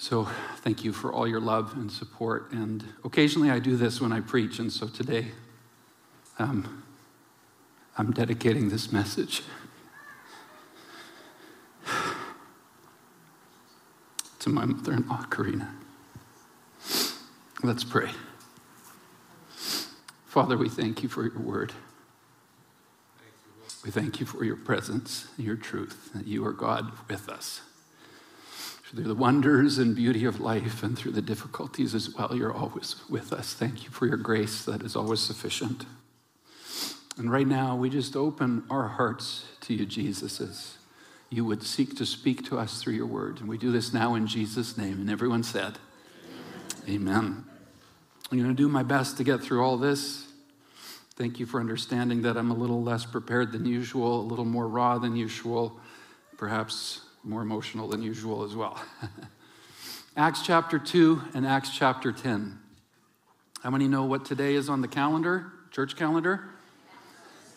So thank you for all your love and support. And occasionally I do this when I preach, and so today um, I'm dedicating this message to my mother in law, Karina. Let's pray. Father, we thank you for your word. We thank you for your presence and your truth, that you are God with us through the wonders and beauty of life and through the difficulties as well. You're always with us. Thank you for your grace that is always sufficient. And right now, we just open our hearts to you, Jesus, as you would seek to speak to us through your word. And we do this now in Jesus' name. And everyone said, Amen. Amen. I'm going to do my best to get through all this. Thank you for understanding that I'm a little less prepared than usual, a little more raw than usual, perhaps more emotional than usual as well. Acts chapter 2 and Acts chapter 10. How many know what today is on the calendar, church calendar?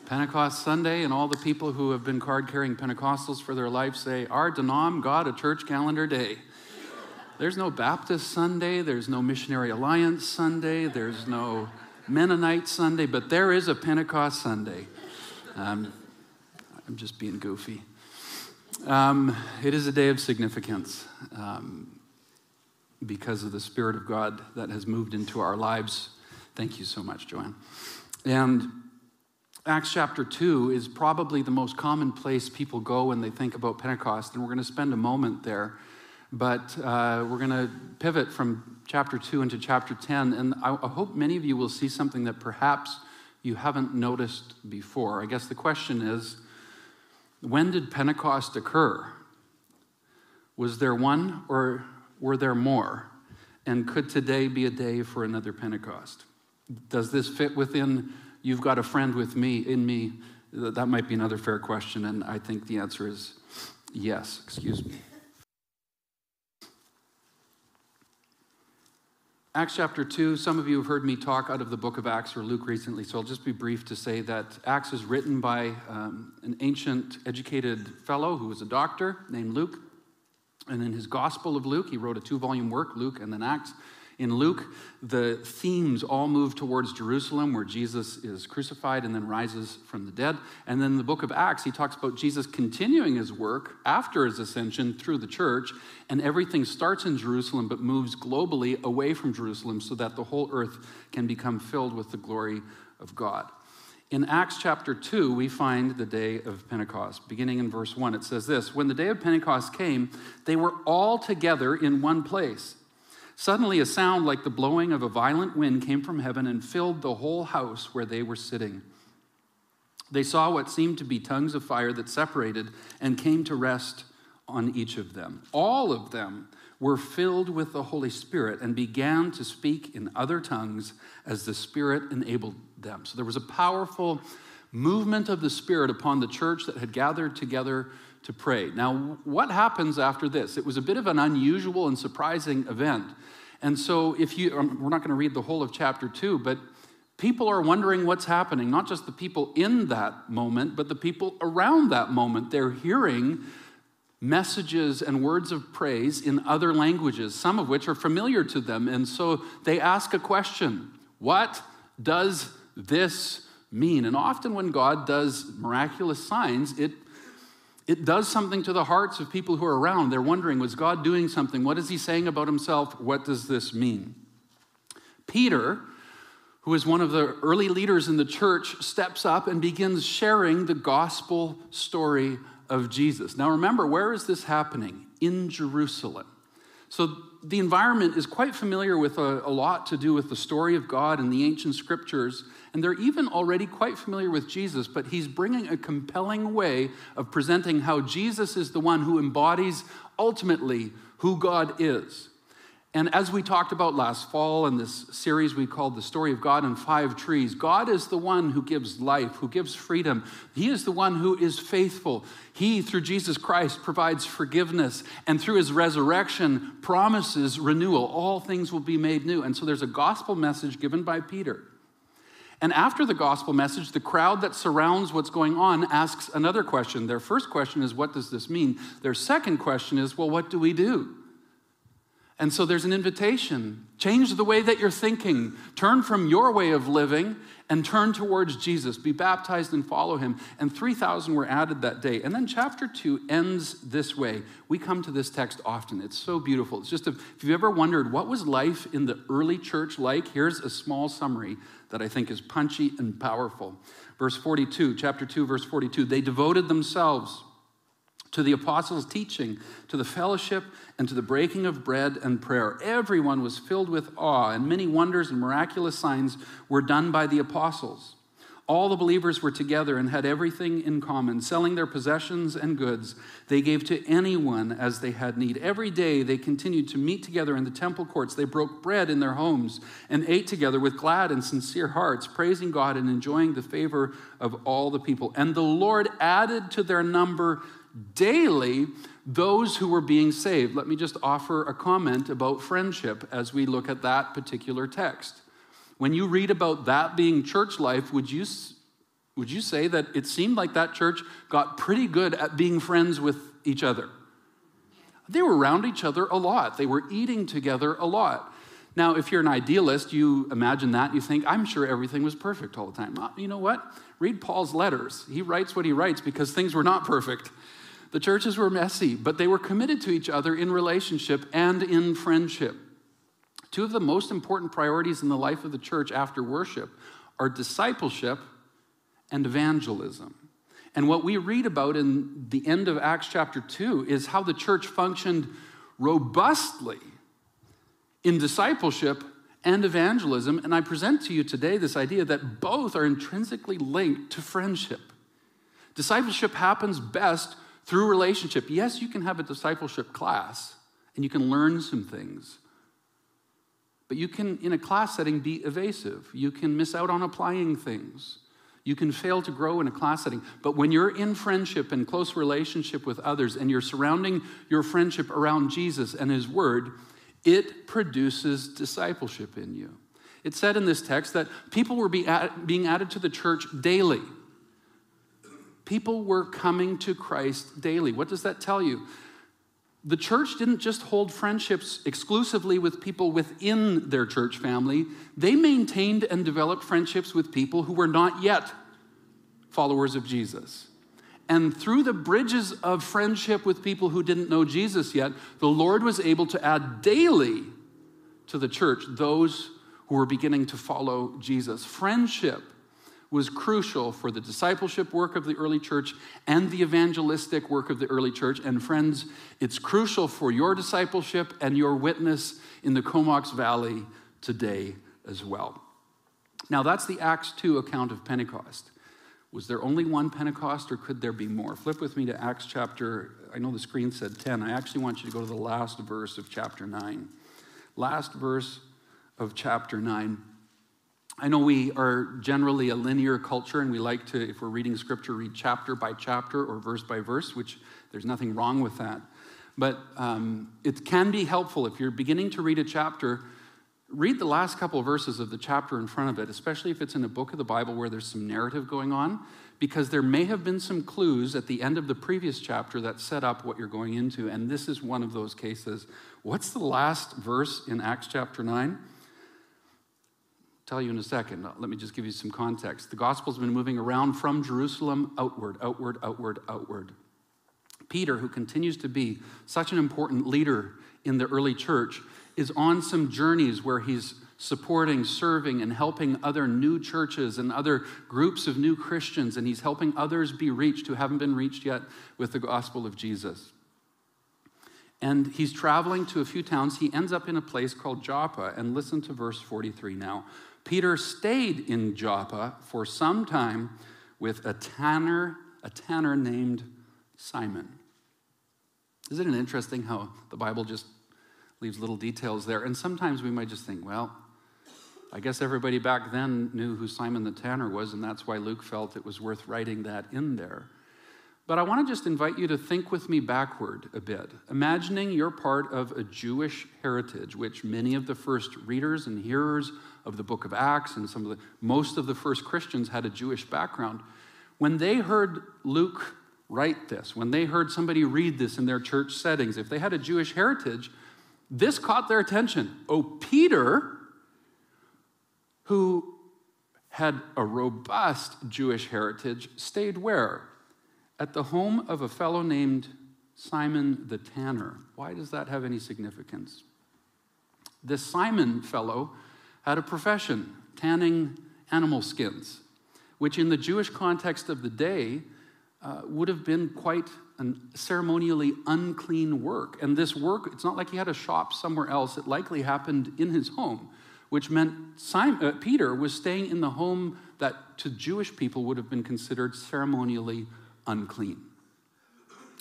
Pentecost Sunday, and all the people who have been card carrying Pentecostals for their life say, Our denom got a church calendar day. There's no Baptist Sunday, there's no Missionary Alliance Sunday, there's no Mennonite Sunday, but there is a Pentecost Sunday. Um, I'm just being goofy. Um, it is a day of significance um, because of the Spirit of God that has moved into our lives. Thank you so much, Joanne. And Acts chapter 2 is probably the most common place people go when they think about Pentecost, and we're going to spend a moment there. But uh, we're going to pivot from chapter 2 into chapter 10, and I, I hope many of you will see something that perhaps you haven't noticed before. I guess the question is when did Pentecost occur? Was there one or were there more? And could today be a day for another Pentecost? Does this fit within you've got a friend with me in me? That might be another fair question, and I think the answer is yes. Excuse me. Acts chapter 2, some of you have heard me talk out of the book of Acts or Luke recently, so I'll just be brief to say that Acts is written by um, an ancient educated fellow who was a doctor named Luke. And in his Gospel of Luke, he wrote a two volume work, Luke and then Acts. In Luke, the themes all move towards Jerusalem, where Jesus is crucified and then rises from the dead. And then the book of Acts, he talks about Jesus continuing his work after his ascension through the church, and everything starts in Jerusalem but moves globally away from Jerusalem so that the whole earth can become filled with the glory of God. In Acts chapter 2, we find the day of Pentecost. Beginning in verse 1, it says this When the day of Pentecost came, they were all together in one place. Suddenly, a sound like the blowing of a violent wind came from heaven and filled the whole house where they were sitting. They saw what seemed to be tongues of fire that separated and came to rest on each of them. All of them were filled with the Holy Spirit and began to speak in other tongues as the Spirit enabled them. So there was a powerful movement of the Spirit upon the church that had gathered together to pray. Now, what happens after this? It was a bit of an unusual and surprising event. And so, if you, um, we're not going to read the whole of chapter two, but people are wondering what's happening, not just the people in that moment, but the people around that moment. They're hearing messages and words of praise in other languages, some of which are familiar to them. And so they ask a question What does this mean? And often, when God does miraculous signs, it it does something to the hearts of people who are around. They're wondering, was God doing something? What is he saying about himself? What does this mean? Peter, who is one of the early leaders in the church, steps up and begins sharing the gospel story of Jesus. Now remember, where is this happening? In Jerusalem. So the environment is quite familiar with a, a, lot to do with the story of God and the ancient scriptures, and they're even already quite familiar with Jesus, but he's bringing a compelling way of presenting how Jesus is the one who embodies ultimately who God is. And as we talked about last fall in this series we called The Story of God in Five Trees, God is the one who gives life, who gives freedom. He is the one who is faithful. He, through Jesus Christ, provides forgiveness, and through his resurrection, promises renewal. All things will be made new. And so there's a gospel message given by Peter. And after the gospel message, the crowd that surrounds what's going on asks another question. Their first question is, What does this mean? Their second question is, Well, what do we do? And so there's an invitation. Change the way that you're thinking. Turn from your way of living and turn towards Jesus. Be baptized and follow him. And 3,000 were added that day. And then chapter 2 ends this way. We come to this text often. It's so beautiful. It's just, a, if you've ever wondered what was life in the early church like, here's a small summary that I think is punchy and powerful. Verse 42, chapter 2, verse 42. They devoted themselves to the apostles' teaching, to the fellowship, and to the breaking of bread and prayer. Everyone was filled with awe, and many wonders and miraculous signs were done by the apostles. All the believers were together and had everything in common, selling their possessions and goods. They gave to anyone as they had need. Every day they continued to meet together in the temple courts. They broke bread in their homes and ate together with glad and sincere hearts, praising God and enjoying the favor of all the people. And the Lord added to their number daily those who were being saved. Let me just offer a comment about friendship as we look at that particular text. When you read about that being church life, would you, would you say that it seemed like that church got pretty good at being friends with each other? They were around each other a lot, they were eating together a lot. Now, if you're an idealist, you imagine that, you think, I'm sure everything was perfect all the time. Uh, you know what? Read Paul's letters. He writes what he writes because things were not perfect. The churches were messy, but they were committed to each other in relationship and in friendship. Two of the most important priorities in the life of the church after worship are discipleship and evangelism. And what we read about in the end of Acts chapter 2 is how the church functioned robustly in discipleship and evangelism. And I present to you today this idea that both are intrinsically linked to friendship. Discipleship happens best through relationship. Yes, you can have a discipleship class and you can learn some things. But you can, in a class setting, be evasive. You can miss out on applying things. You can fail to grow in a class setting. But when you're in friendship and close relationship with others and you're surrounding your friendship around Jesus and His Word, it produces discipleship in you. It said in this text that people were being added to the church daily. People were coming to Christ daily. What does that tell you? The church didn't just hold friendships exclusively with people within their church family, they maintained and developed friendships with people who were not yet followers of Jesus. And through the bridges of friendship with people who didn't know Jesus yet, the Lord was able to add daily to the church those who were beginning to follow Jesus. Friendship was crucial for the discipleship work of the early church and the evangelistic work of the early church. And friends, it's crucial for your discipleship and your witness in the Comox Valley today as well. Now, that's the Acts 2 account of Pentecost. Was there only one Pentecost or could there be more? Flip with me to Acts chapter, I know the screen said 10. I actually want you to go to the last verse of chapter 9. Last verse of chapter 9. I know we are generally a linear culture and we like to, if we're reading scripture, read chapter by chapter or verse by verse, which there's nothing wrong with that. But um, it can be helpful if you're beginning to read a chapter, read the last couple of verses of the chapter in front of it, especially if it's in a book of the Bible where there's some narrative going on, because there may have been some clues at the end of the previous chapter that set up what you're going into. And this is one of those cases. What's the last verse in Acts chapter 9? Tell you in a second. Uh, let me just give you some context. The gospel's been moving around from Jerusalem outward, outward, outward, outward. Peter, who continues to be such an important leader in the early church, is on some journeys where he's supporting, serving, and helping other new churches and other groups of new Christians, and he's helping others be reached who haven't been reached yet with the gospel of Jesus. And he's traveling to a few towns. He ends up in a place called Joppa, and listen to verse 43 now. Peter stayed in Joppa for some time with a tanner, a tanner named Simon. Isn't it interesting how the Bible just leaves little details there? And sometimes we might just think, well, I guess everybody back then knew who Simon the Tanner was, and that's why Luke felt it was worth writing that in there. But I want to just invite you to think with me backward a bit, imagining you're part of a Jewish heritage, which many of the first readers and hearers of the book of Acts and some of the most of the first Christians had a Jewish background. When they heard Luke write this, when they heard somebody read this in their church settings, if they had a Jewish heritage, This caught their attention. Oh, Peter, who had a robust Jewish heritage, stayed where? At the home of a fellow named Simon the Tanner. Why does that have any significance? This Simon fellow had a profession, tanning animal skins, which in the Jewish context of the day uh, would have been quite a ceremonially unclean work. And this work, it's not like he had a shop somewhere else, it likely happened in his home, which meant Simon, uh, Peter was staying in the home that to Jewish people would have been considered ceremonially unclean.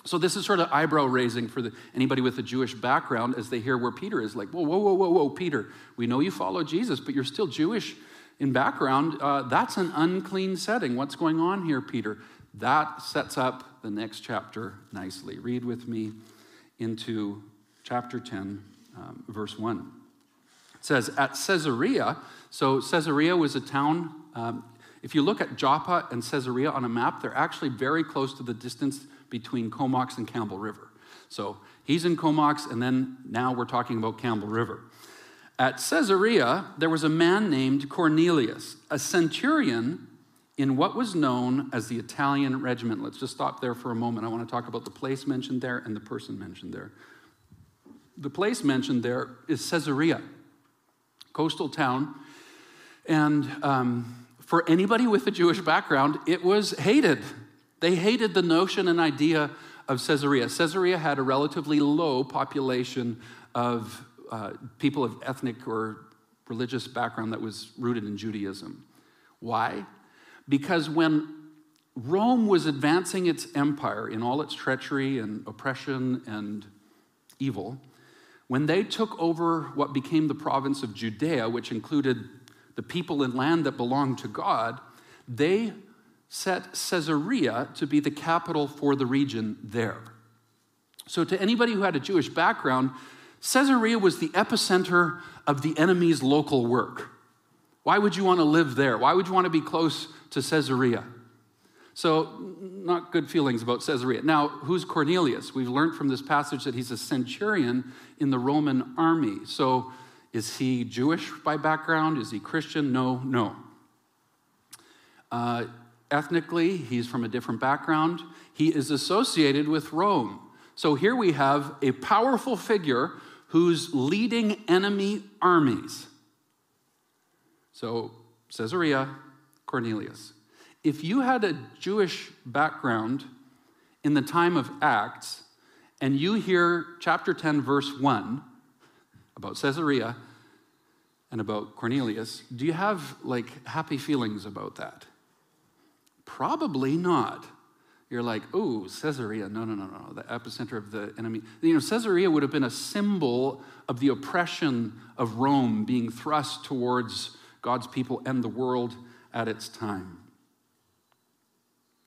So this is sort of eyebrow raising for the, anybody with a Jewish background as they hear where Peter is. Like, whoa, whoa, whoa, whoa, whoa, Peter, we know you follow Jesus, but you're still Jewish in background. Uh, that's an unclean setting. What's going on here, Peter? That sets up the next chapter nicely. Read with me into chapter 10, um, verse 1. It says, At Caesarea, so Caesarea was a town. Um, if you look at Joppa and Caesarea on a map, they're actually very close to the distance between Comox and Campbell River. So he's in Comox, and then now we're talking about Campbell River. At Caesarea, there was a man named Cornelius, a centurion in what was known as the Italian regiment. Let's just stop there for a moment. I want to talk about the place mentioned there and the person mentioned there. The place mentioned there is Caesarea, coastal town. And um, for anybody with a Jewish background, it was hated. They hated the notion and idea of Caesarea. Caesarea had a relatively low population of uh, people of ethnic or religious background that was rooted in Judaism. Why? Because when Rome was advancing its empire in all its treachery and oppression and evil, when they took over what became the province of Judea, which included the people and land that belonged to God, they set Caesarea to be the capital for the region there. So, to anybody who had a Jewish background, Caesarea was the epicenter of the enemy's local work. Why would you want to live there? Why would you want to be close to Caesarea. So, not good feelings about Caesarea. Now, who's Cornelius? We've learned from this passage that he's a centurion in the Roman army. So, is he Jewish by background? Is he Christian? No, no. Uh, ethnically, he's from a different background. He is associated with Rome. So, here we have a powerful figure who's leading enemy armies. So, Caesarea, Cornelius. If you had a Jewish background in the time of Acts, and you hear chapter 10, verse 1 about Caesarea and about Cornelius, do you have like happy feelings about that? Probably not. You're like, oh, Caesarea. No, no, no, no. The epicenter of the enemy. You know, Caesarea would have been a symbol of the oppression of Rome being thrust towards God's people and the world at its time.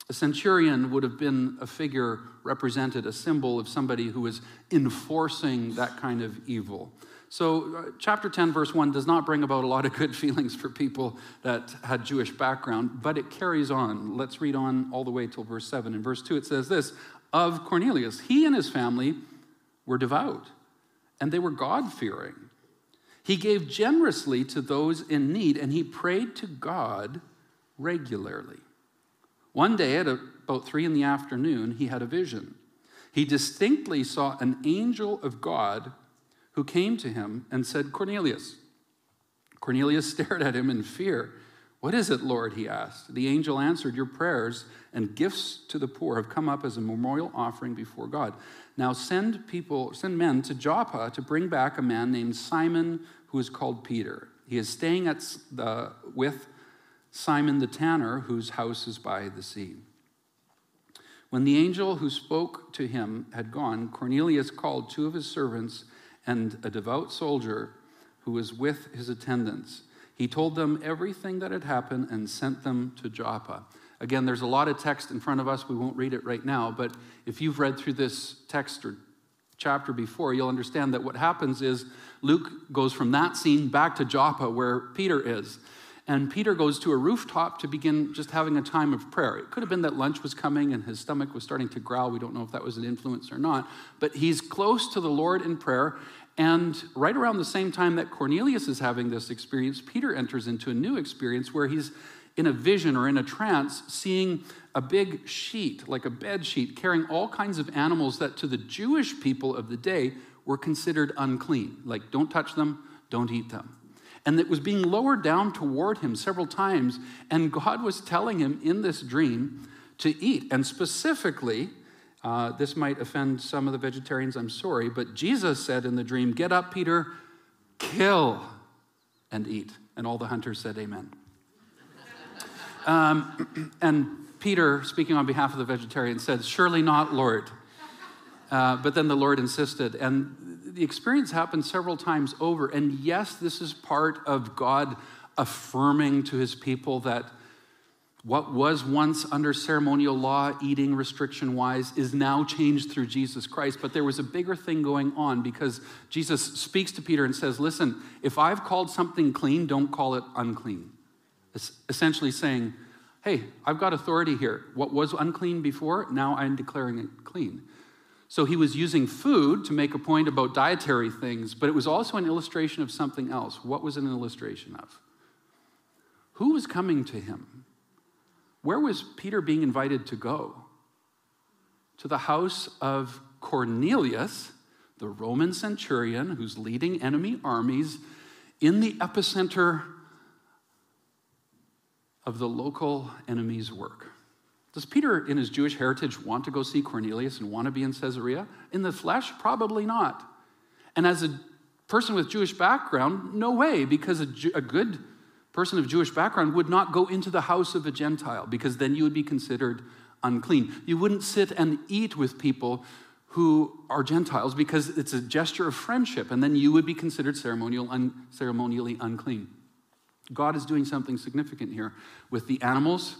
A centurion would have been a figure represented, a symbol of somebody who was enforcing that kind of evil. So, uh, chapter 10, verse 1 does not bring about a lot of good feelings for people that had Jewish background, but it carries on. Let's read on all the way till verse 7. In verse 2, it says this Of Cornelius, he and his family were devout, and they were God fearing. He gave generously to those in need, and he prayed to God regularly. One day at about three in the afternoon, he had a vision. He distinctly saw an angel of God who came to him and said, Cornelius. Cornelius stared at him in fear. What is it, Lord? he asked. The angel answered, Your prayers and gifts to the poor have come up as a memorial offering before God. Now send people, send men to Joppa to bring back a man named Simon who is called Peter. He is staying at the, with Simon the tanner, whose house is by the sea. When the angel who spoke to him had gone, Cornelius called two of his servants and a devout soldier who was with his attendants. He told them everything that had happened and sent them to Joppa. Again, there's a lot of text in front of us. We won't read it right now, but if you've read through this text or chapter before, you'll understand that what happens is Luke goes from that scene back to Joppa, where Peter is. And Peter goes to a rooftop to begin just having a time of prayer. It could have been that lunch was coming and his stomach was starting to growl. We don't know if that was an influence or not. But he's close to the Lord in prayer. And right around the same time that Cornelius is having this experience, Peter enters into a new experience where he's in a vision or in a trance seeing a big sheet, like a bed sheet, carrying all kinds of animals that to the Jewish people of the day were considered unclean. Like, don't touch them, don't eat them. And it was being lowered down toward him several times, and God was telling him in this dream to eat. And specifically, uh, this might offend some of the vegetarians, I'm sorry, but Jesus said in the dream, Get up, Peter, kill and eat. And all the hunters said, Amen. Um, and Peter, speaking on behalf of the vegetarians, said, Surely not, Lord. Uh, but then the Lord insisted. And the experience happened several times over. And yes, this is part of God affirming to his people that what was once under ceremonial law, eating restriction wise, is now changed through Jesus Christ. But there was a bigger thing going on because Jesus speaks to Peter and says, Listen, if I've called something clean, don't call it unclean essentially saying, hey, I've got authority here. What was unclean before, now I'm declaring it clean. So he was using food to make a point about dietary things, but it was also an illustration of something else. What was it an illustration of? Who was coming to him? Where was Peter being invited to go? To the house of Cornelius, the Roman centurion who's leading enemy armies in the epicenter of the local enemy's work. Does Peter, in his Jewish heritage, want to go see Cornelius and want to be in Caesarea? In the flesh, probably not. And as a person with Jewish background, no way, because a, a good person of Jewish background would not go into the house of a Gentile, because then you would be considered unclean. You wouldn't sit and eat with people who are Gentiles because it's a gesture of friendship, and then you would be considered ceremonial, un, ceremonially unclean. God is doing something significant here with the animals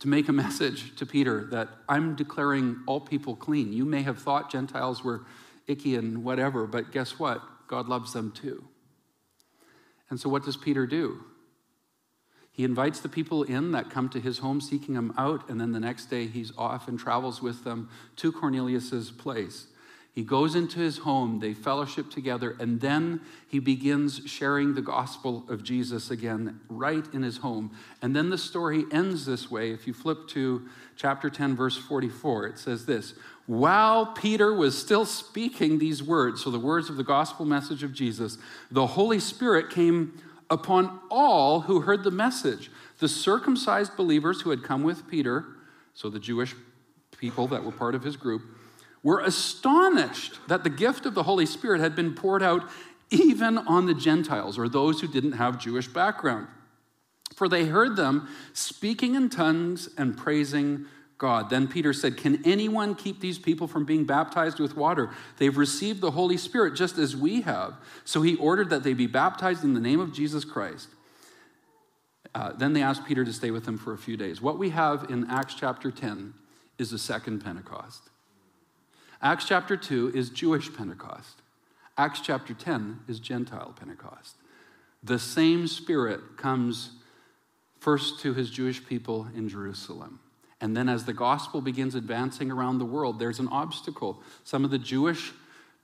to make a message to Peter that I'm declaring all people clean. You may have thought Gentiles were icky and whatever, but guess what? God loves them too. And so, what does Peter do? He invites the people in that come to his home seeking him out, and then the next day he's off and travels with them to Cornelius's place. He goes into his home, they fellowship together, and then he begins sharing the gospel of Jesus again right in his home. And then the story ends this way. If you flip to chapter 10, verse 44, it says this While Peter was still speaking these words, so the words of the gospel message of Jesus, the Holy Spirit came upon all who heard the message. The circumcised believers who had come with Peter, so the Jewish people that were part of his group, were astonished that the gift of the Holy Spirit had been poured out even on the Gentiles or those who didn't have Jewish background. For they heard them speaking in tongues and praising God. Then Peter said, Can anyone keep these people from being baptized with water? They've received the Holy Spirit just as we have. So he ordered that they be baptized in the name of Jesus Christ. Uh, then they asked Peter to stay with them for a few days. What we have in Acts chapter 10 is the second Pentecost. Acts chapter 2 is Jewish Pentecost. Acts chapter 10 is Gentile Pentecost. The same Spirit comes first to his Jewish people in Jerusalem. And then, as the gospel begins advancing around the world, there's an obstacle. Some of the Jewish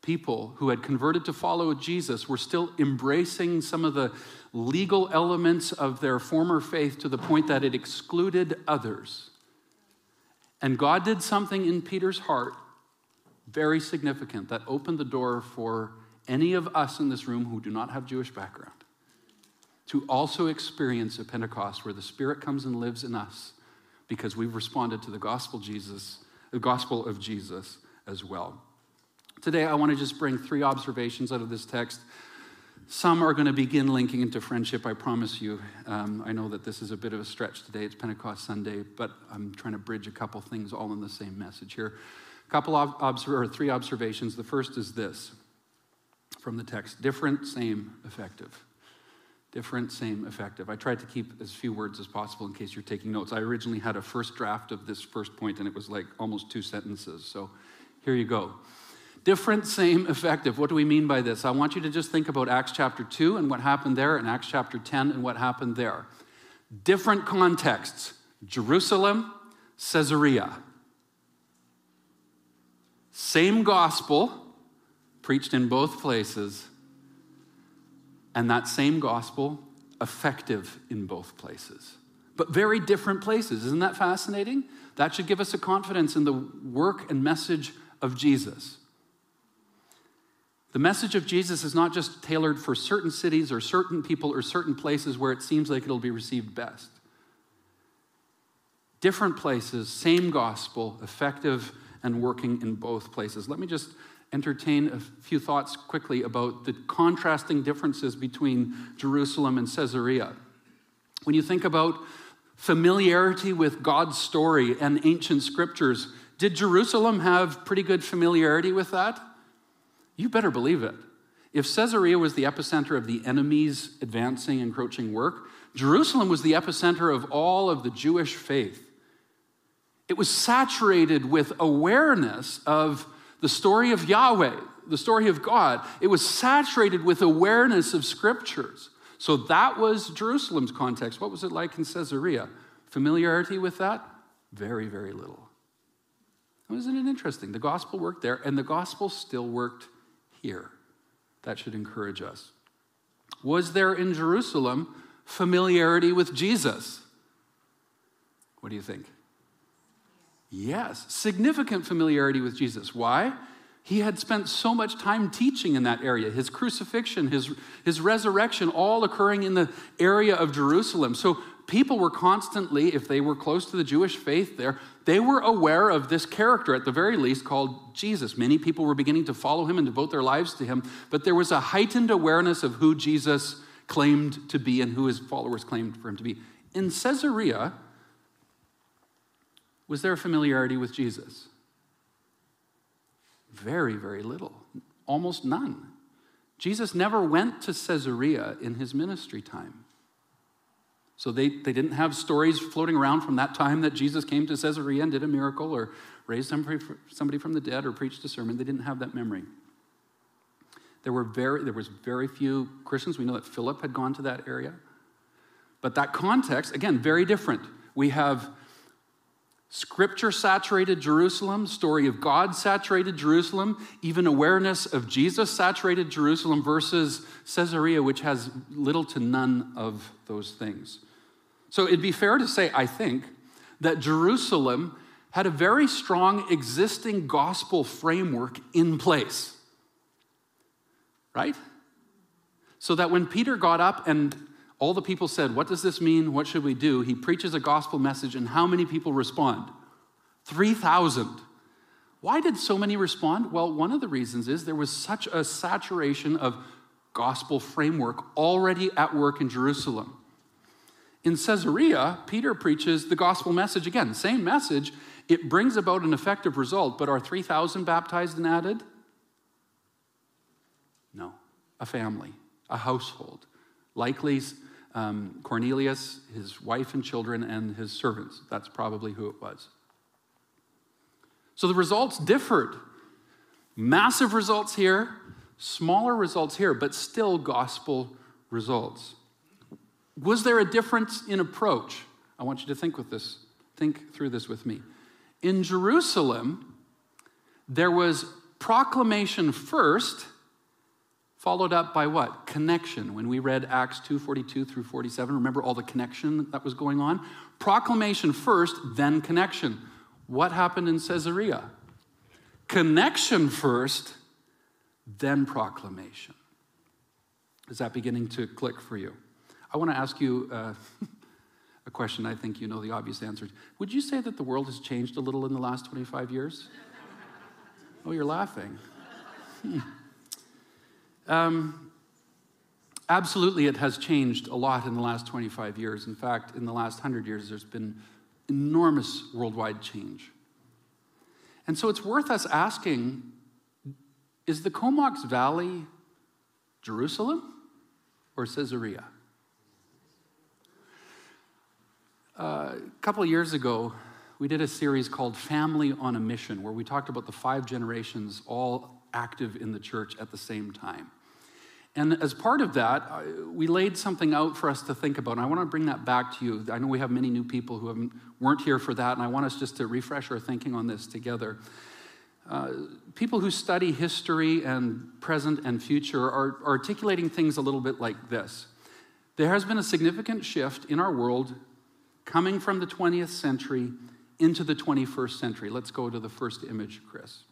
people who had converted to follow Jesus were still embracing some of the legal elements of their former faith to the point that it excluded others. And God did something in Peter's heart very significant that opened the door for any of us in this room who do not have Jewish background to also experience a Pentecost where the Spirit comes and lives in us because we've responded to the gospel Jesus, the gospel of Jesus as well. Today I want to just bring three observations out of this text. Some are going to begin linking into friendship, I promise you. Um, I know that this is a bit of a stretch today. It's Pentecost Sunday, but I'm trying to bridge a couple things all in the same message here couple of or three observations. The first is this from the text different, same, effective. Different, same, effective. I tried to keep as few words as possible in case you're taking notes. I originally had a first draft of this first point, and it was like almost two sentences. So here you go. Different, same, effective. What do we mean by this? I want you to just think about Acts chapter 2 and what happened there, and Acts chapter 10 and what happened there. Different contexts Jerusalem, Caesarea. Same gospel, preached in both places, and that same gospel effective in both places, but very different places. Isn't that fascinating? That should give us a confidence in the work and message of Jesus. The message of Jesus is not just tailored for certain cities or certain people or certain places where it seems like it'll be received best. Different places, same gospel, effective and working in both places. Let me just entertain a few thoughts quickly about the contrasting differences between Jerusalem and Caesarea. When you think about familiarity with God's story and ancient scriptures, did Jerusalem have pretty good familiarity with that? You better believe it. If Caesarea was the epicenter of the enemy's advancing, encroaching work, Jerusalem was the epicenter of all of the Jewish faith. It was saturated with awareness of the story of Yahweh, the story of God. It was saturated with awareness of scriptures. So that was Jerusalem's context. What was it like in Caesarea? Familiarity with that? Very, very little. Isn't it interesting? The gospel worked there, and the gospel still worked here. That should encourage us. Was there in Jerusalem familiarity with Jesus? What do you think? Yes, significant familiarity with Jesus. Why? He had spent so much time teaching in that area. His crucifixion, his, his resurrection, all occurring in the area of Jerusalem. So people were constantly, if they were close to the Jewish faith there, they were aware of this character, at the very least, called Jesus. Many people were beginning to follow him and devote their lives to him, but there was a heightened awareness of who Jesus claimed to be and who his followers claimed for him to be. In Caesarea, was there a familiarity with Jesus? Very, very little, almost none. Jesus never went to Caesarea in his ministry time. So they, they didn't have stories floating around from that time that Jesus came to Caesarea and did a miracle or raised somebody from the dead or preached a sermon. They didn't have that memory. There, were very, there was very few Christians. We know that Philip had gone to that area. But that context, again, very different. We have Scripture saturated Jerusalem, story of God saturated Jerusalem, even awareness of Jesus saturated Jerusalem versus Caesarea, which has little to none of those things. So it'd be fair to say, I think, that Jerusalem had a very strong existing gospel framework in place. Right? So that when Peter got up and all the people said, What does this mean? What should we do? He preaches a gospel message, and how many people respond? 3,000. Why did so many respond? Well, one of the reasons is there was such a saturation of gospel framework already at work in Jerusalem. In Caesarea, Peter preaches the gospel message again, same message. It brings about an effective result, but are 3,000 baptized and added? No, a family, a household. Likely um, Cornelius, his wife and children, and his servants. That's probably who it was. So the results differed. Massive results here, smaller results here, but still gospel results. Was there a difference in approach? I want you to think with this, think through this with me. In Jerusalem, there was proclamation first followed up by what? Connection. When we read Acts 2:42 through 47, remember all the connection that was going on? Proclamation first, then connection. What happened in Caesarea? Connection first, then proclamation. Is that beginning to click for you? I want to ask you uh, a question I think you know the obvious answer. Would you say that the world has changed a little in the last 25 years? Oh, you're laughing. Hmm. Um, absolutely, it has changed a lot in the last 25 years. In fact, in the last 100 years, there's been enormous worldwide change. And so it's worth us asking is the Comox Valley Jerusalem or Caesarea? Uh, a couple years ago, we did a series called Family on a Mission, where we talked about the five generations all active in the church at the same time. And as part of that, we laid something out for us to think about. And I want to bring that back to you. I know we have many new people who weren't here for that, and I want us just to refresh our thinking on this together. uh, people who study history and present and future are articulating things a little bit like this. There has been a significant shift in our world coming from the 20th century into the 21st century. Let's go to the first image, Chris.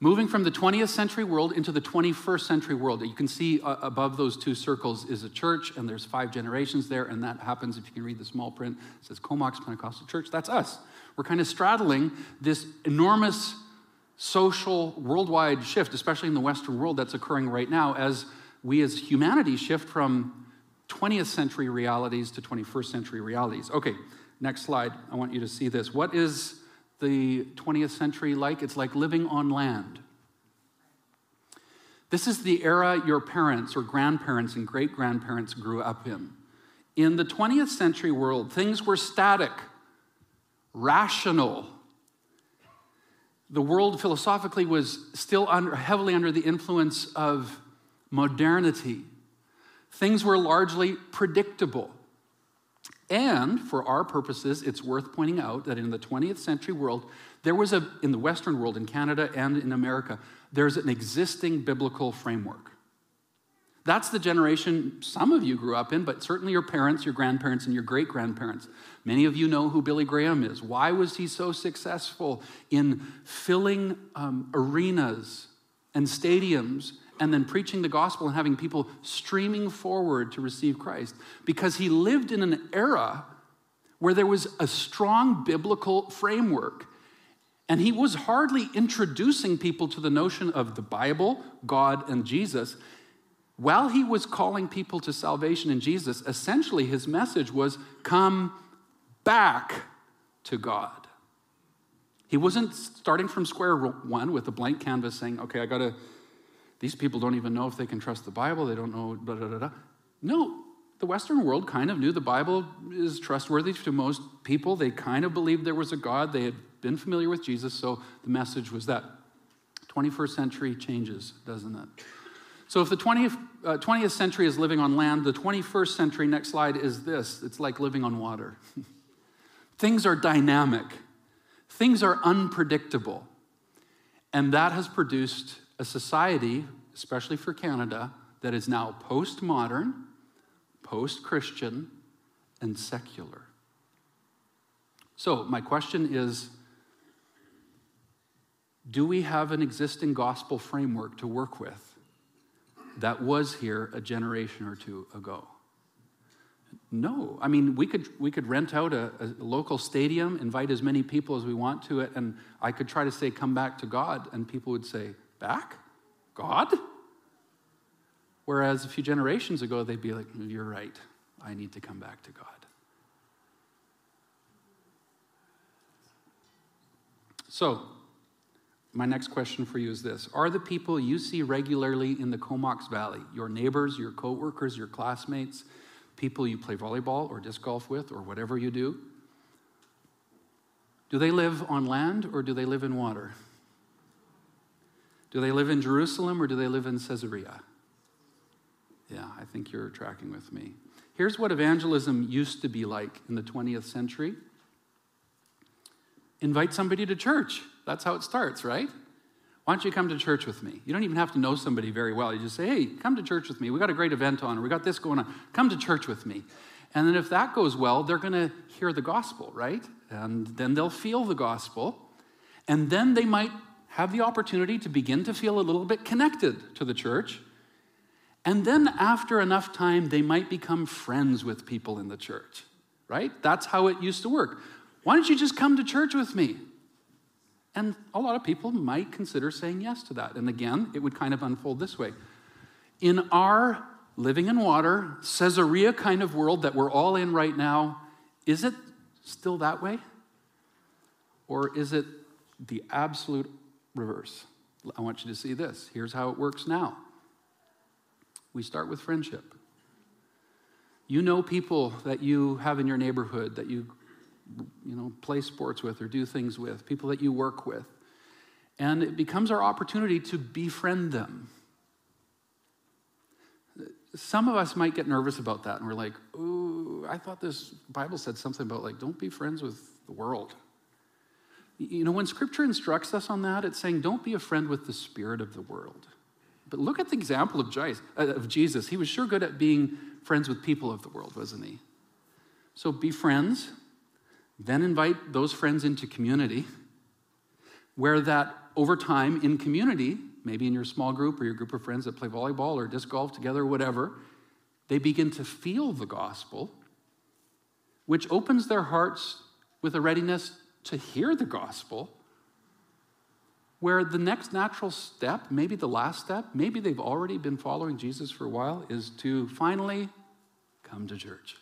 Moving from the 20th century world into the 21st century world. You can see uh, above those two circles is a church, and there's five generations there, and that happens if you can read the small print. It says Comox Pentecostal Church. That's us. We're kind of straddling this enormous social worldwide shift, especially in the Western world, that's occurring right now as we as humanity shift from 20th century realities to 21st century realities. Okay, next slide. I want you to see this. What is the 20th century like? It's like living on land. This is the era your parents or grandparents and great grandparents grew up in. In the 20th century world, things were static, rational. The world philosophically was still under, heavily under the influence of modernity. Things were largely predictable. And for our purposes, it's worth pointing out that in the 20th century world, there was a, in the Western world, in Canada and in America, there's an existing biblical framework. That's the generation some of you grew up in, but certainly your parents, your grandparents, and your great grandparents. Many of you know who Billy Graham is. Why was he so successful in filling um, arenas and stadiums and then preaching the gospel and having people streaming forward to receive Christ because he lived in an era where there was a strong biblical framework. And he was hardly introducing people to the notion of the Bible, God, and Jesus. While he was calling people to salvation in Jesus, essentially his message was come back to God. He wasn't starting from square one with a blank canvas saying, okay, I got to these people don't even know if they can trust the Bible. They don't know, da da da. No, the Western world kind of knew the Bible is trustworthy to most people. They kind of believed there was a God. They had been familiar with Jesus, so the message was that. 21st century changes, doesn't it? So if the 20th, uh, 20th century is living on land, the 21st century, next slide, is this it's like living on water. Things are dynamic, things are unpredictable. And that has produced a society, especially for Canada, that is now postmodern, post Christian, and secular. So, my question is Do we have an existing gospel framework to work with that was here a generation or two ago? No. I mean, we could, we could rent out a, a, local stadium, invite as many people as we want to it, and I could try to say, come back to God, and people would say, Back? God? Whereas a few generations ago, they'd be like, mm, You're right. I need to come back to God. So, my next question for you is this Are the people you see regularly in the Comox Valley, your neighbors, your coworkers, your classmates, people you play volleyball or disc golf with, or whatever you do, do they live on land or do they live in water? Do they live in Jerusalem or do they live in Caesarea? Yeah, I think you're tracking with me. Here's what evangelism used to be like in the 20th century invite somebody to church. That's how it starts, right? Why don't you come to church with me? You don't even have to know somebody very well. You just say, hey, come to church with me. We got a great event on, we got this going on. Come to church with me. And then if that goes well, they're going to hear the gospel, right? And then they'll feel the gospel. And then they might have the opportunity to begin to feel a little bit connected to the church. And then, after enough time, they might become friends with people in the church, right? That's how it used to work. Why don't you just come to church with me? And a lot of people might consider saying yes to that. And again, it would kind of unfold this way. In our living in water, Caesarea kind of world that we're all in right now, is it still that way? Or is it the absolute reverse. I want you to see this. Here's how it works now we start with friendship. You know people that you have in your neighborhood that you, you know, play sports with or do things with, people that you work with. And it becomes our opportunity to befriend them. Some of us might get nervous about that, and we're like, ooh, I thought this Bible said something about like, don't be friends with the world. You know, when scripture instructs us on that, it's saying, don't be a friend with the spirit of the world. But look at the example uh, of Jesus. He was sure good at being friends with people of the world, wasn't he? So be friends, then invite those friends into community, where that over time in community, maybe in your small group or your group of friends that play volleyball or disc golf together or whatever, they begin to feel the gospel, which opens their hearts with a readiness to hear the gospel. Where the next natural step, maybe the last step, maybe they've already been following Jesus for a while, is to finally come to church.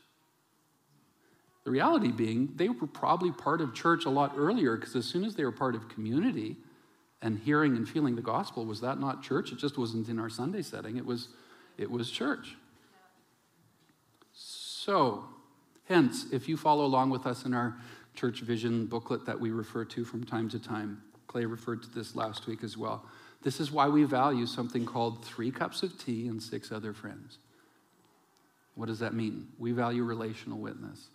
The reality being, they were probably part of church a lot earlier because as soon as they were part of community and hearing and feeling the gospel, was that not church? It just wasn't in our Sunday setting, it was, it was church. So, hence, if you follow along with us in our church vision booklet that we refer to from time to time, Clay referred to this last week as well. This is why we value something called three cups of tea and six other friends. What does that mean? We value relational witness.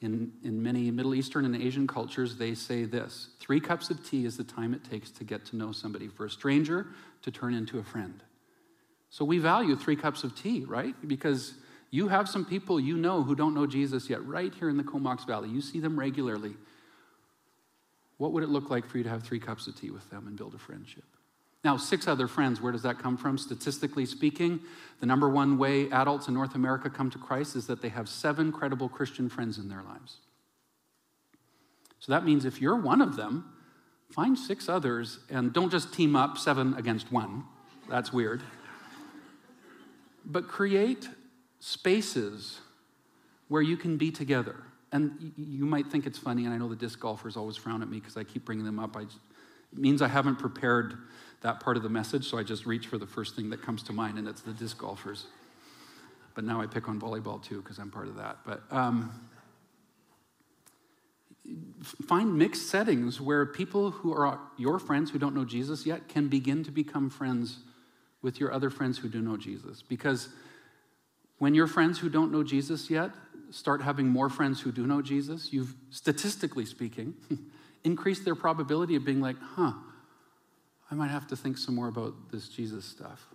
In, in many Middle Eastern and Asian cultures, they say this three cups of tea is the time it takes to get to know somebody, for a stranger to turn into a friend. So we value three cups of tea, right? Because you have some people you know who don't know Jesus yet, right here in the Comox Valley. You see them regularly. What would it look like for you to have three cups of tea with them and build a friendship? Now, six other friends, where does that come from? Statistically speaking, the number one way adults in North America come to Christ is that they have seven credible Christian friends in their lives. So that means if you're one of them, find six others and don't just team up seven against one. That's weird. But create spaces where you can be together. And you might think it's funny, and I know the disc golfers always frown at me because I keep bringing them up. I, it means I haven't prepared that part of the message, so I just reach for the first thing that comes to mind, and it's the disc golfers. But now I pick on volleyball too because I'm part of that. But um, find mixed settings where people who are your friends who don't know Jesus yet can begin to become friends with your other friends who do know Jesus. Because when your friends who don't know Jesus yet start having more friends who do know Jesus, you've, statistically speaking, increased their probability of being like, huh, I might have to think some more about this Jesus stuff.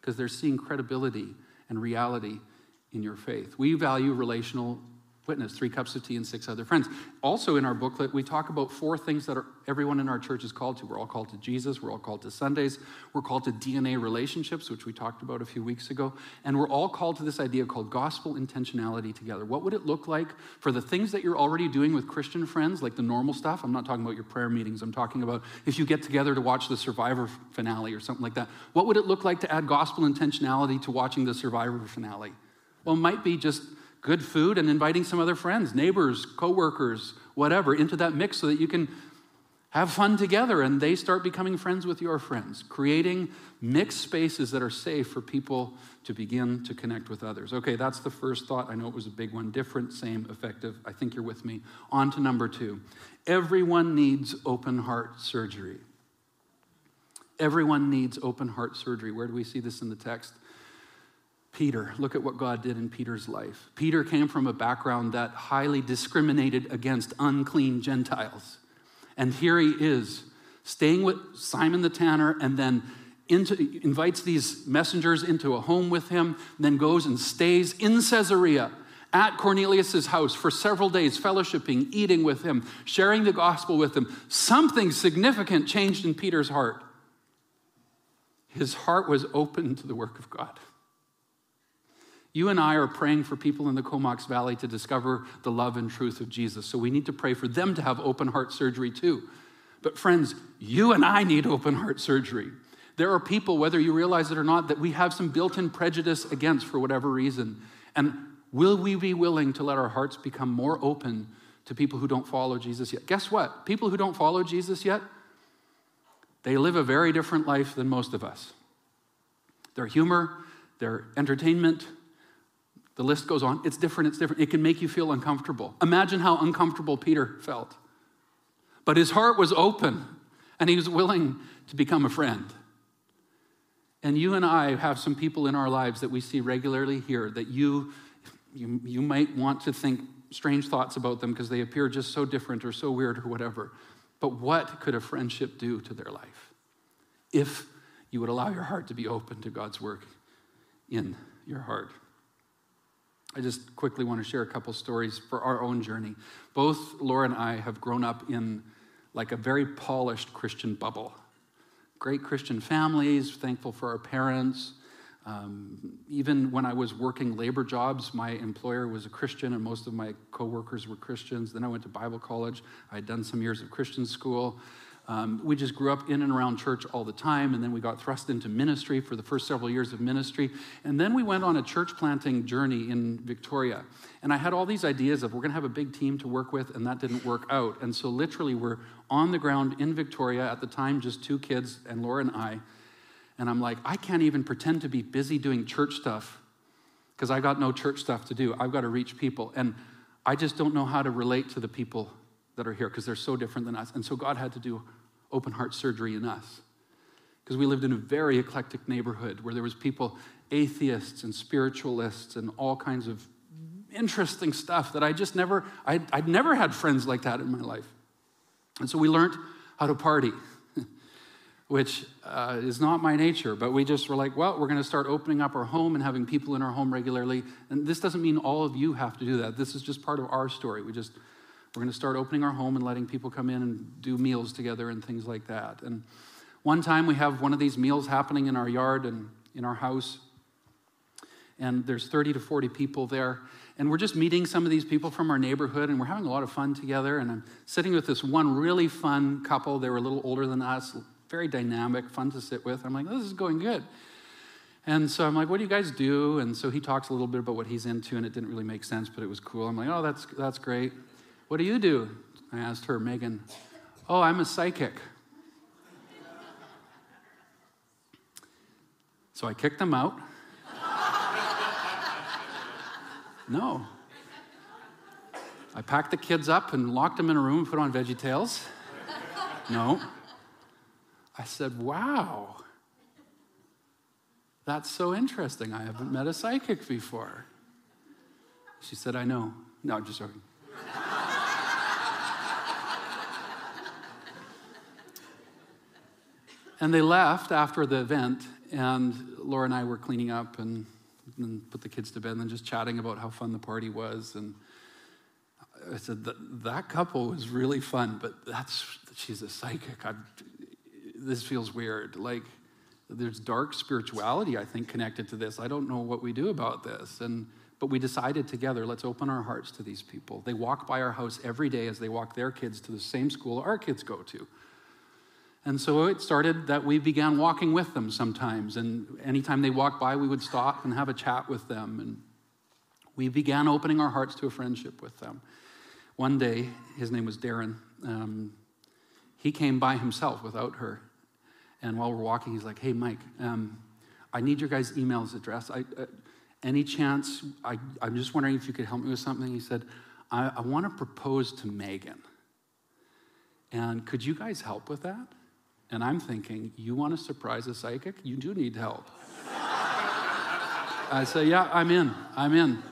Because they're seeing credibility and reality in your faith. We value relational witness, three cups of tea and six other friends. Also, in our booklet, we talk about four things that are, everyone in our church is called to. We're all called to Jesus, we're all called to Sundays, we're called to DNA relationships, which we talked about a few weeks ago, and we're all called to this idea called gospel intentionality together. What would it look like for the things that you're already doing with Christian friends, like the normal stuff? I'm not talking about your prayer meetings, I'm talking about if you get together to watch the Survivor finale or something like that. What would it look like to add gospel intentionality to watching the Survivor finale? Well, it might be just good food and inviting some other friends, neighbors, coworkers, whatever, into that mix so that you can have fun together and they start becoming friends with your friends, creating mixed spaces that are safe for people to begin to connect with others. Okay, that's the first thought. I know it was a big one. Different, same, effective. I think you're with me. On to number two. Everyone needs open heart surgery. Everyone needs open heart surgery. Where do we see this in the text? Peter, look at what God did in Peter's life. Peter came from a background that highly discriminated against unclean Gentiles. And here he is, staying with Simon the tanner, and then into, invites these messengers into a home with him, then goes and stays in Caesarea at Cornelius' house for several days, fellowshipping, eating with him, sharing the gospel with him. Something significant changed in Peter's heart. His heart was open to the work of God. You and I are praying for people in the Comox Valley to discover the love and truth of Jesus. So we need to pray for them to have open heart surgery too. But friends, you and I need open heart surgery. There are people, whether you realize it or not, that we have some built in prejudice against for whatever reason. And will we be willing to let our hearts become more open to people who don't follow Jesus yet? Guess what? People who don't follow Jesus yet, they live a very different life than most of us. Their humor, their entertainment, the list goes on. It's different, it's different. It can make you feel uncomfortable. Imagine how uncomfortable Peter felt. But his heart was open and he was willing to become a friend. And you and I have some people in our lives that we see regularly here that you, you, you might want to think strange thoughts about them because they appear just so different or so weird or whatever. But what could a friendship do to their life if you would allow your heart to be open to God's work in your heart? I just quickly want to share a couple stories for our own journey. Both Laura and I have grown up in like a very polished Christian bubble. Great Christian families, thankful for our parents. Um, even when I was working labor jobs, my employer was a Christian and most of my coworkers were Christians. Then I went to Bible college. I had done some years of Christian school. Um, we just grew up in and around church all the time, and then we got thrust into ministry for the first several years of ministry. And then we went on a church planting journey in Victoria. And I had all these ideas of we're going to have a big team to work with, and that didn't work out. And so, literally, we're on the ground in Victoria at the time, just two kids, and Laura and I. And I'm like, I can't even pretend to be busy doing church stuff because I got no church stuff to do. I've got to reach people. And I just don't know how to relate to the people that are here because they're so different than us. And so God had to do open heart surgery in us. Because we lived in a very eclectic neighborhood where there was people, atheists and spiritualists and all kinds of interesting stuff that I just never, I'd, I'd never had friends like that in my life. And so we learned how to party, which uh, is not my nature, but we just were like, well, we're going to start opening up our home and having people in our home regularly. And this doesn't mean all of you have to do that. This is just part of our story. We just we're going to start opening our home and letting people come in and do meals together and things like that. And one time we have one of these meals happening in our yard and in our house. And there's 30 to 40 people there. And we're just meeting some of these people from our neighborhood, and we're having a lot of fun together. And I'm sitting with this one really fun couple. They were a little older than us, very dynamic, fun to sit with. I'm like, this is going good. And so I'm like, what do you guys do? And so he talks a little bit about what he's into, and it didn't really make sense, but it was cool. I'm like, oh, that's, that's great. What do you do? I asked her, Megan. Oh, I'm a psychic. So I kicked them out. No. I packed the kids up and locked them in a room and put on Veggie Tales. No. I said, wow. That's so interesting. I haven't met a psychic before. She said, I know. No, just joking. And they left after the event, and Laura and I were cleaning up and, and put the kids to bed and then just chatting about how fun the party was. And I said, that, that couple was really fun, but that's, she's a psychic. I, this feels weird. Like, there's dark spirituality, I think, connected to this. I don't know what we do about this. And, but we decided together, let's open our hearts to these people. They walk by our house every day as they walk their kids to the same school our kids go to. And so it started that we began walking with them sometimes. And anytime they walked by, we would stop and have a chat with them. And we began opening our hearts to a friendship with them. One day, his name was Darren, um, he came by himself without her. And while we're walking, he's like, hey, Mike, um, I need your guys' emails address. I, uh, any chance, I, am just wondering if you could help me with something. He said, I, I want to propose to Megan. And could you guys help with that? And I'm thinking, you want to surprise a psychic? You do need help. I say, yeah, I'm in. I'm in.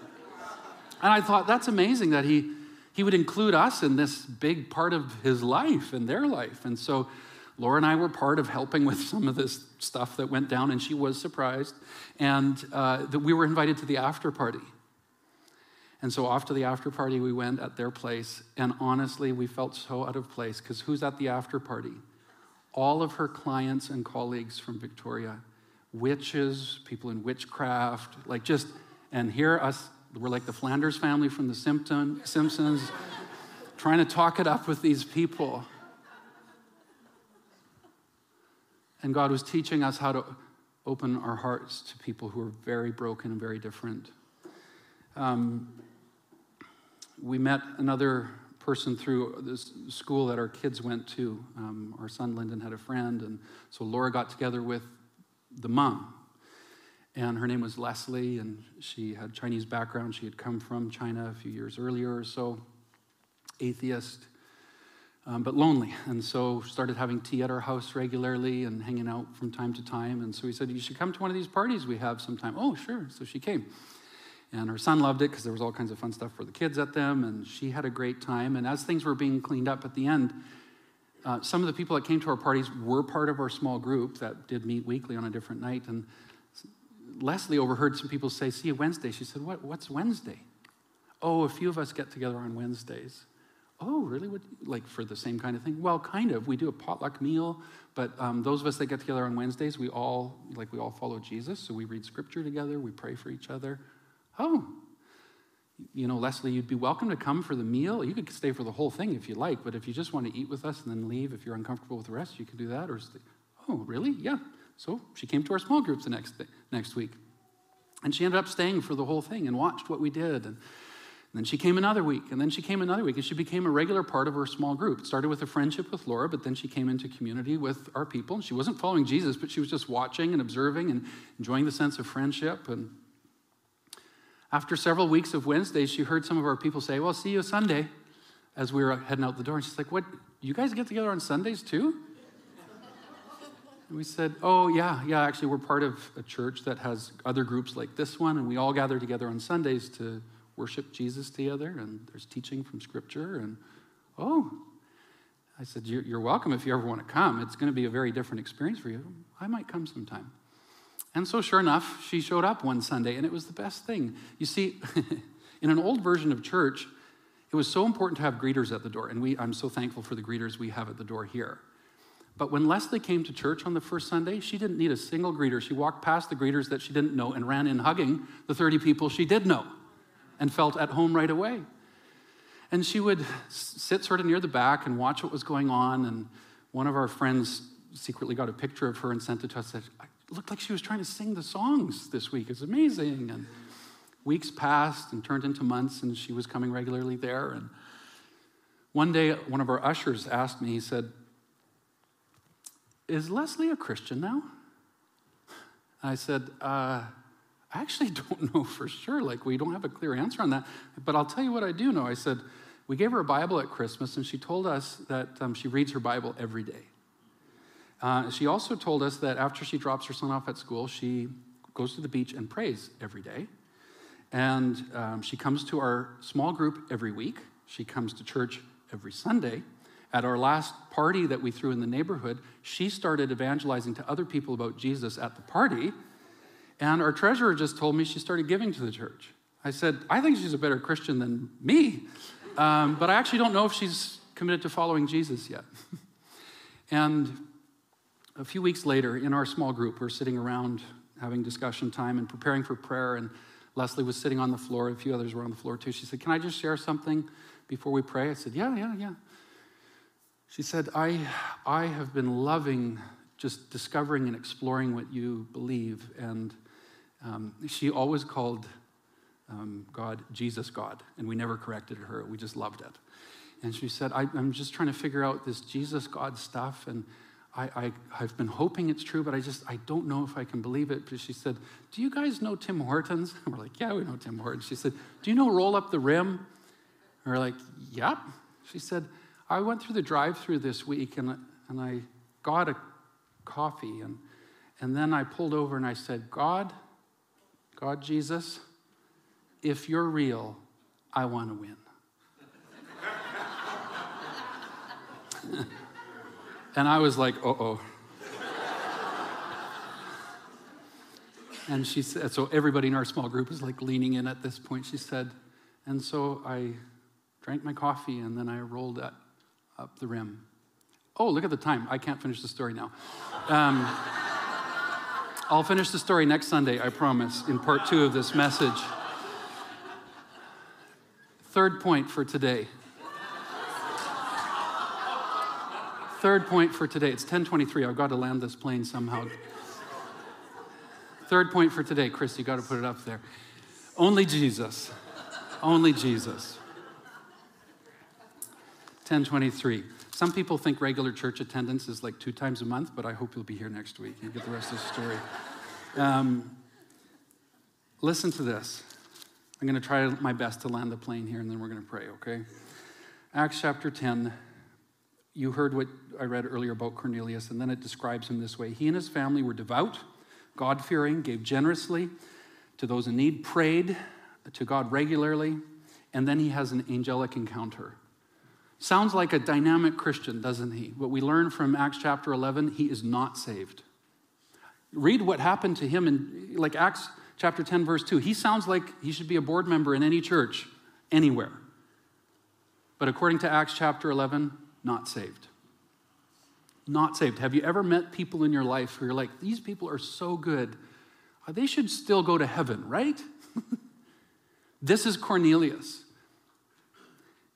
And I thought, that's amazing that he, he would include us in this big part of his life and their life. And so Laura and I were part of helping with some of this stuff that went down, and she was surprised. And uh, that we were invited to the after party. And so off to the after party we went at their place. And honestly, we felt so out of place because who's at the after party? All of her clients and colleagues from Victoria, witches, people in witchcraft, like just, and here us, we're like the Flanders family from the Simpsons, trying to talk it up with these people. And God was teaching us how to open our hearts to people who are very broken and very different. Um, we met another person through this school that our kids went to. Um, our son Lyndon had a friend, and so Laura got together with the mom. And her name was Leslie, and she had Chinese background. She had come from China a few years earlier or so, atheist, um, but lonely. And so started having tea at our house regularly and hanging out from time to time. And so he said, You should come to one of these parties we have sometime. Oh, sure. So she came. And her son loved it because there was all kinds of fun stuff for the kids at them, and she had a great time. And as things were being cleaned up at the end, uh, some of the people that came to our parties were part of our small group that did meet weekly on a different night. And Leslie overheard some people say, See you Wednesday. She said, what, What's Wednesday? Oh, a few of us get together on Wednesdays. Oh, really? What, like for the same kind of thing? Well, kind of. We do a potluck meal, but um, those of us that get together on Wednesdays, we all like we all follow Jesus. So we read scripture together. We pray for each other. Oh, you know, Leslie, you'd be welcome to come for the meal. You could stay for the whole thing if you like, but if you just want to eat with us and then leave, if you're uncomfortable with the rest, you can do that. Or, stay. oh, really? Yeah. So she came to our small groups the next next week, and she ended up staying for the whole thing and watched what we did. And, and then she came another week, and then she came another week, and she became a regular part of our small group. It started with a friendship with Laura, but then she came into community with our people. And she wasn't following Jesus, but she was just watching and observing and enjoying the sense of friendship and after several weeks of Wednesdays, she heard some of our people say, Well, see you Sunday, as we were heading out the door. And she's like, What? You guys get together on Sundays too? And we said, Oh, yeah, yeah, actually, we're part of a church that has other groups like this one, and we all gather together on Sundays to worship Jesus together, and there's teaching from Scripture. And oh, I said, You're welcome if you ever want to come. It's going to be a very different experience for you. I might come sometime. And so, sure enough, she showed up one Sunday, and it was the best thing. You see, in an old version of church, it was so important to have greeters at the door, and we, I'm so thankful for the greeters we have at the door here. But when Leslie came to church on the first Sunday, she didn't need a single greeter. She walked past the greeters that she didn't know and ran in hugging the 30 people she did know and felt at home right away. And she would sit sort of near the back and watch what was going on. And one of our friends secretly got a picture of her and sent it to us. Said, looked like she was trying to sing the songs this week. It's amazing. And weeks passed and turned into months, and she was coming regularly there. And one day, one of our ushers asked me, he said, Is Leslie a Christian now? I said, uh, I actually don't know for sure. Like, we don't have a clear answer on that. But I'll tell you what I do know. I said, We gave her a Bible at Christmas, and she told us that um, she reads her Bible every day. Uh, she also told us that after she drops her son off at school, she goes to the beach and prays every day. And um, she comes to our small group every week. She comes to church every Sunday. At our last party that we threw in the neighborhood, she started evangelizing to other people about Jesus at the party. And our treasurer just told me she started giving to the church. I said, I think she's a better Christian than me, um, but I actually don't know if she's committed to following Jesus yet. and a few weeks later, in our small group, we're sitting around having discussion time and preparing for prayer. And Leslie was sitting on the floor. A few others were on the floor too. She said, Can I just share something before we pray? I said, Yeah, yeah, yeah. She said, I, I have been loving just discovering and exploring what you believe. And um, she always called um, God Jesus God, and we never corrected her. We just loved it. And she said, I, am just trying to figure out this Jesus God stuff. And I, I, have been hoping it's true, but I just, I don't know if I can believe it. But she said, Do you guys know Tim Hortons? And we're like, Yeah, we know Tim Hortons. She said, Do you know Roll Up the Rim? And we're like, Yep. She said, I went through the drive through this week and, and I got a coffee. And, and then I pulled over and I said, God, God, Jesus, if you're real, I want to win. And I was like, uh oh. and she said, so everybody in our small group is like leaning in at this point. She said, and so I drank my coffee and then I rolled up, up the rim. Oh, look at the time. I can't finish the story now. Um, I'll finish the story next Sunday, I promise, in part two of this message. Third point for today Third point for today. It's 1023. I've got to land this plane somehow. Third point for today. Chris, you got to put it up there. Only Jesus. Only Jesus. 1023. Some people think regular church attendance is like two times a month, but I hope you'll be here next week and get the rest of the story. Um, listen to this. I'm going to try my best to land the plane here and then we're going to pray, okay? Acts chapter 10, you heard what I read earlier about Cornelius, and then it describes him this way He and his family were devout, God fearing, gave generously to those in need, prayed to God regularly, and then he has an angelic encounter. Sounds like a dynamic Christian, doesn't he? What we learn from Acts chapter 11, he is not saved. Read what happened to him in like Acts chapter 10 verse 2. He sounds like he should be a board member in any church anywhere. But according to Acts chapter 11, not saved. Not saved. Have you ever met people in your life who you're like, these people are so good, uh, they should still go to heaven, right? this is Cornelius.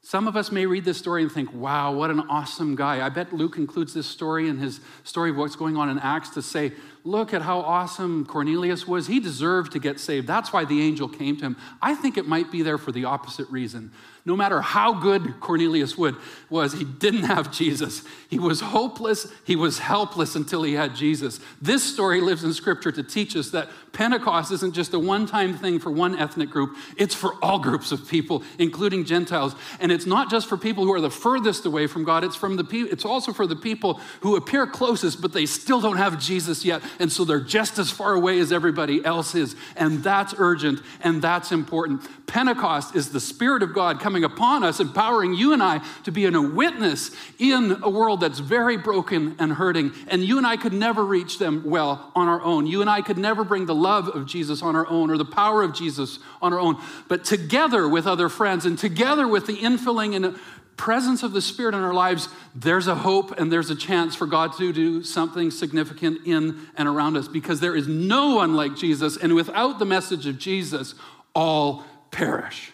Some of us may read this story and think, wow, what an awesome guy. I bet Luke includes this story in his story of what's going on in Acts to say, look at how awesome Cornelius was. He deserved to get saved. That's why the angel came to him. I think it might be there for the opposite reason. No matter how good Cornelius would, was, he didn't have Jesus. He was hopeless, he was helpless until he had Jesus. This story lives in Scripture to teach us that Pentecost isn't just a one time thing for one ethnic group, it's for all groups of people, including Gentiles. And it's not just for people who are the furthest away from God, it's, from the pe- it's also for the people who appear closest, but they still don't have Jesus yet. And so they're just as far away as everybody else is. And that's urgent and that's important. Pentecost is the Spirit of God coming upon us, empowering you and I to be in a witness in a world that's very broken and hurting. And you and I could never reach them well on our own. You and I could never bring the love of Jesus on our own or the power of Jesus on our own. But together with other friends and together with the infilling and presence of the Spirit in our lives, there's a hope and there's a chance for God to do something significant in and around us because there is no one like Jesus. And without the message of Jesus, all perish.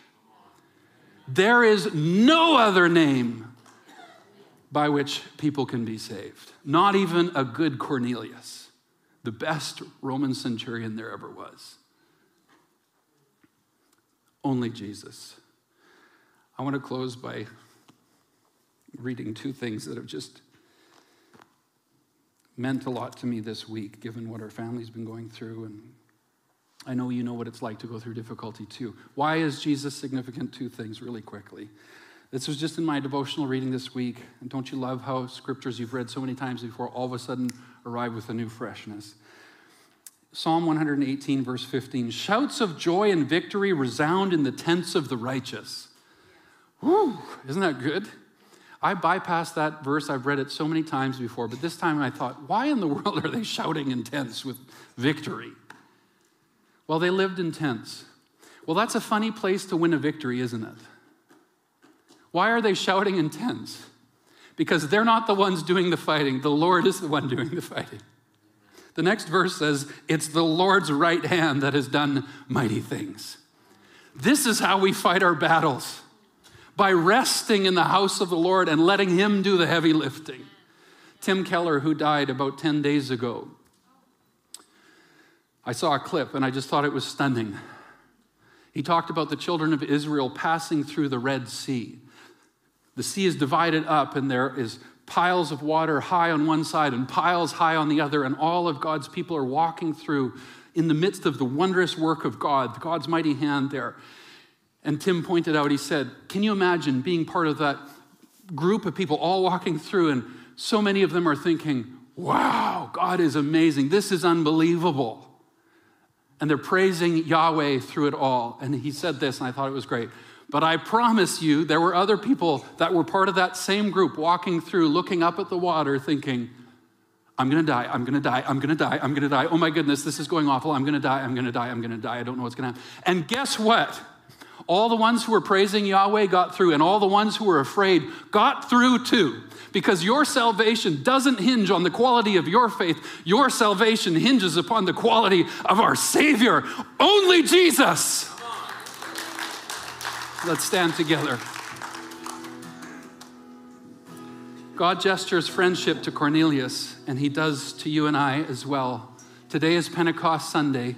There is no other name by which people can be saved, not even a good Cornelius, the best Roman centurion there ever was. Only Jesus. I want to close by reading two things that have just meant a lot to me this week, given what our family's been going through and I know you know what it's like to go through difficulty too. Why is Jesus significant? Two things, really quickly. This was just in my devotional reading this week. And don't you love how scriptures you've read so many times before all of a sudden arrive with a new freshness? Psalm 118, verse 15 Shouts of joy and victory resound in the tents of the righteous. Whew, isn't that good? I bypassed that verse. I've read it so many times before, but this time I thought, why in the world are they shouting in tents with victory? Well, they lived in tents. Well, that's a funny place to win a victory, isn't it? Why are they shouting in tents? Because they're not the ones doing the fighting, the Lord is the one doing the fighting. The next verse says, It's the Lord's right hand that has done mighty things. This is how we fight our battles by resting in the house of the Lord and letting Him do the heavy lifting. Tim Keller, who died about 10 days ago, I saw a clip and I just thought it was stunning. He talked about the children of Israel passing through the Red Sea. The sea is divided up, and there is piles of water high on one side and piles high on the other, and all of God's people are walking through in the midst of the wondrous work of God, God's mighty hand there. And Tim pointed out, he said, Can you imagine being part of that group of people all walking through, and so many of them are thinking, Wow, God is amazing. This is unbelievable and they're praising Yahweh through it all. And he said this, and I thought it was great. But I promise you, there were other people that were part of that same group walking through, looking up at the water, thinking, I'm gonna die, I'm gonna die, I'm gonna die, I'm gonna die. Oh my goodness, this is going awful. I'm gonna die, I'm gonna die, I'm gonna die. I don't know what's gonna happen. And guess what? All the ones who were praising Yahweh got through, and all the ones who were afraid got through too because your salvation doesn't hinge on the quality of your faith. Your salvation hinges upon the quality of our Savior, only Jesus. Let's stand together. God gestures friendship to Cornelius, and he does to you and I as well. Today is Pentecost Sunday,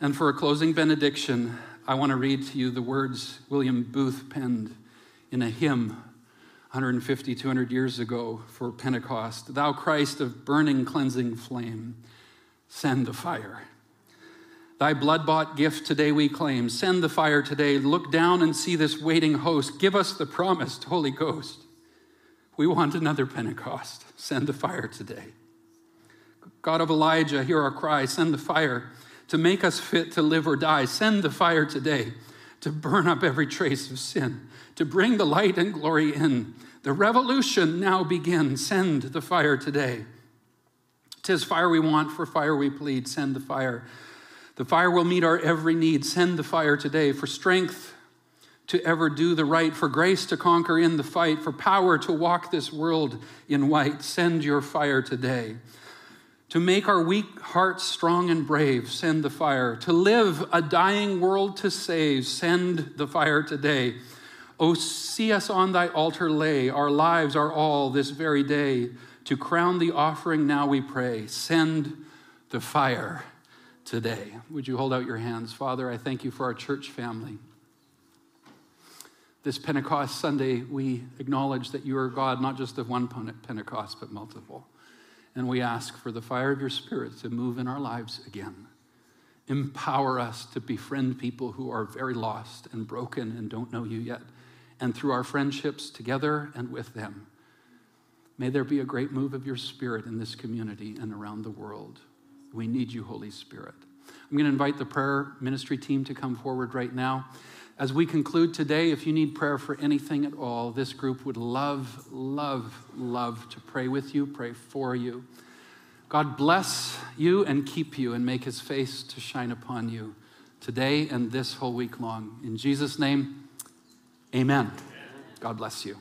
and for a closing benediction, I want to read to you the words William Booth penned in a hymn 150, 200 years ago for Pentecost. Thou Christ of burning, cleansing flame, send the fire. Thy blood bought gift today we claim. Send the fire today. Look down and see this waiting host. Give us the promised Holy Ghost. We want another Pentecost. Send the fire today. God of Elijah, hear our cry. Send the fire to make us fit to live or die. Send the fire today. to burn up every trace of sin, to bring the light and glory in. The revolution now begins. Send the fire today. Tis fire we want, for fire we plead. Send the fire. The fire will meet our every need. Send the fire today for strength to ever do the right, for grace to conquer in the fight, for power to walk this world in white. Send your fire today. To make our weak hearts strong and brave, send the fire. To live a dying world to save, send the fire today. Oh, see us on thy altar lay, our lives are all this very day. To crown the offering now we pray, send the fire today. Would you hold out your hands? Father, I thank you for our church family. This Pentecost Sunday, we acknowledge that you are God, not just of one Pentecost, but multiple. And we ask for the fire of your Spirit to move in our lives again. Empower us to befriend people who are very lost and broken and don't know you yet. And through our friendships together and with them, may there be a great move of your Spirit in this community and around the world. We need you, Holy Spirit. I'm going to invite the prayer ministry team to come forward right now. As we conclude today, if you need prayer for anything at all, this group would love, love, love to pray with you, pray for you. God bless you and keep you and make his face to shine upon you today and this whole week long. In Jesus' name, amen. God bless you.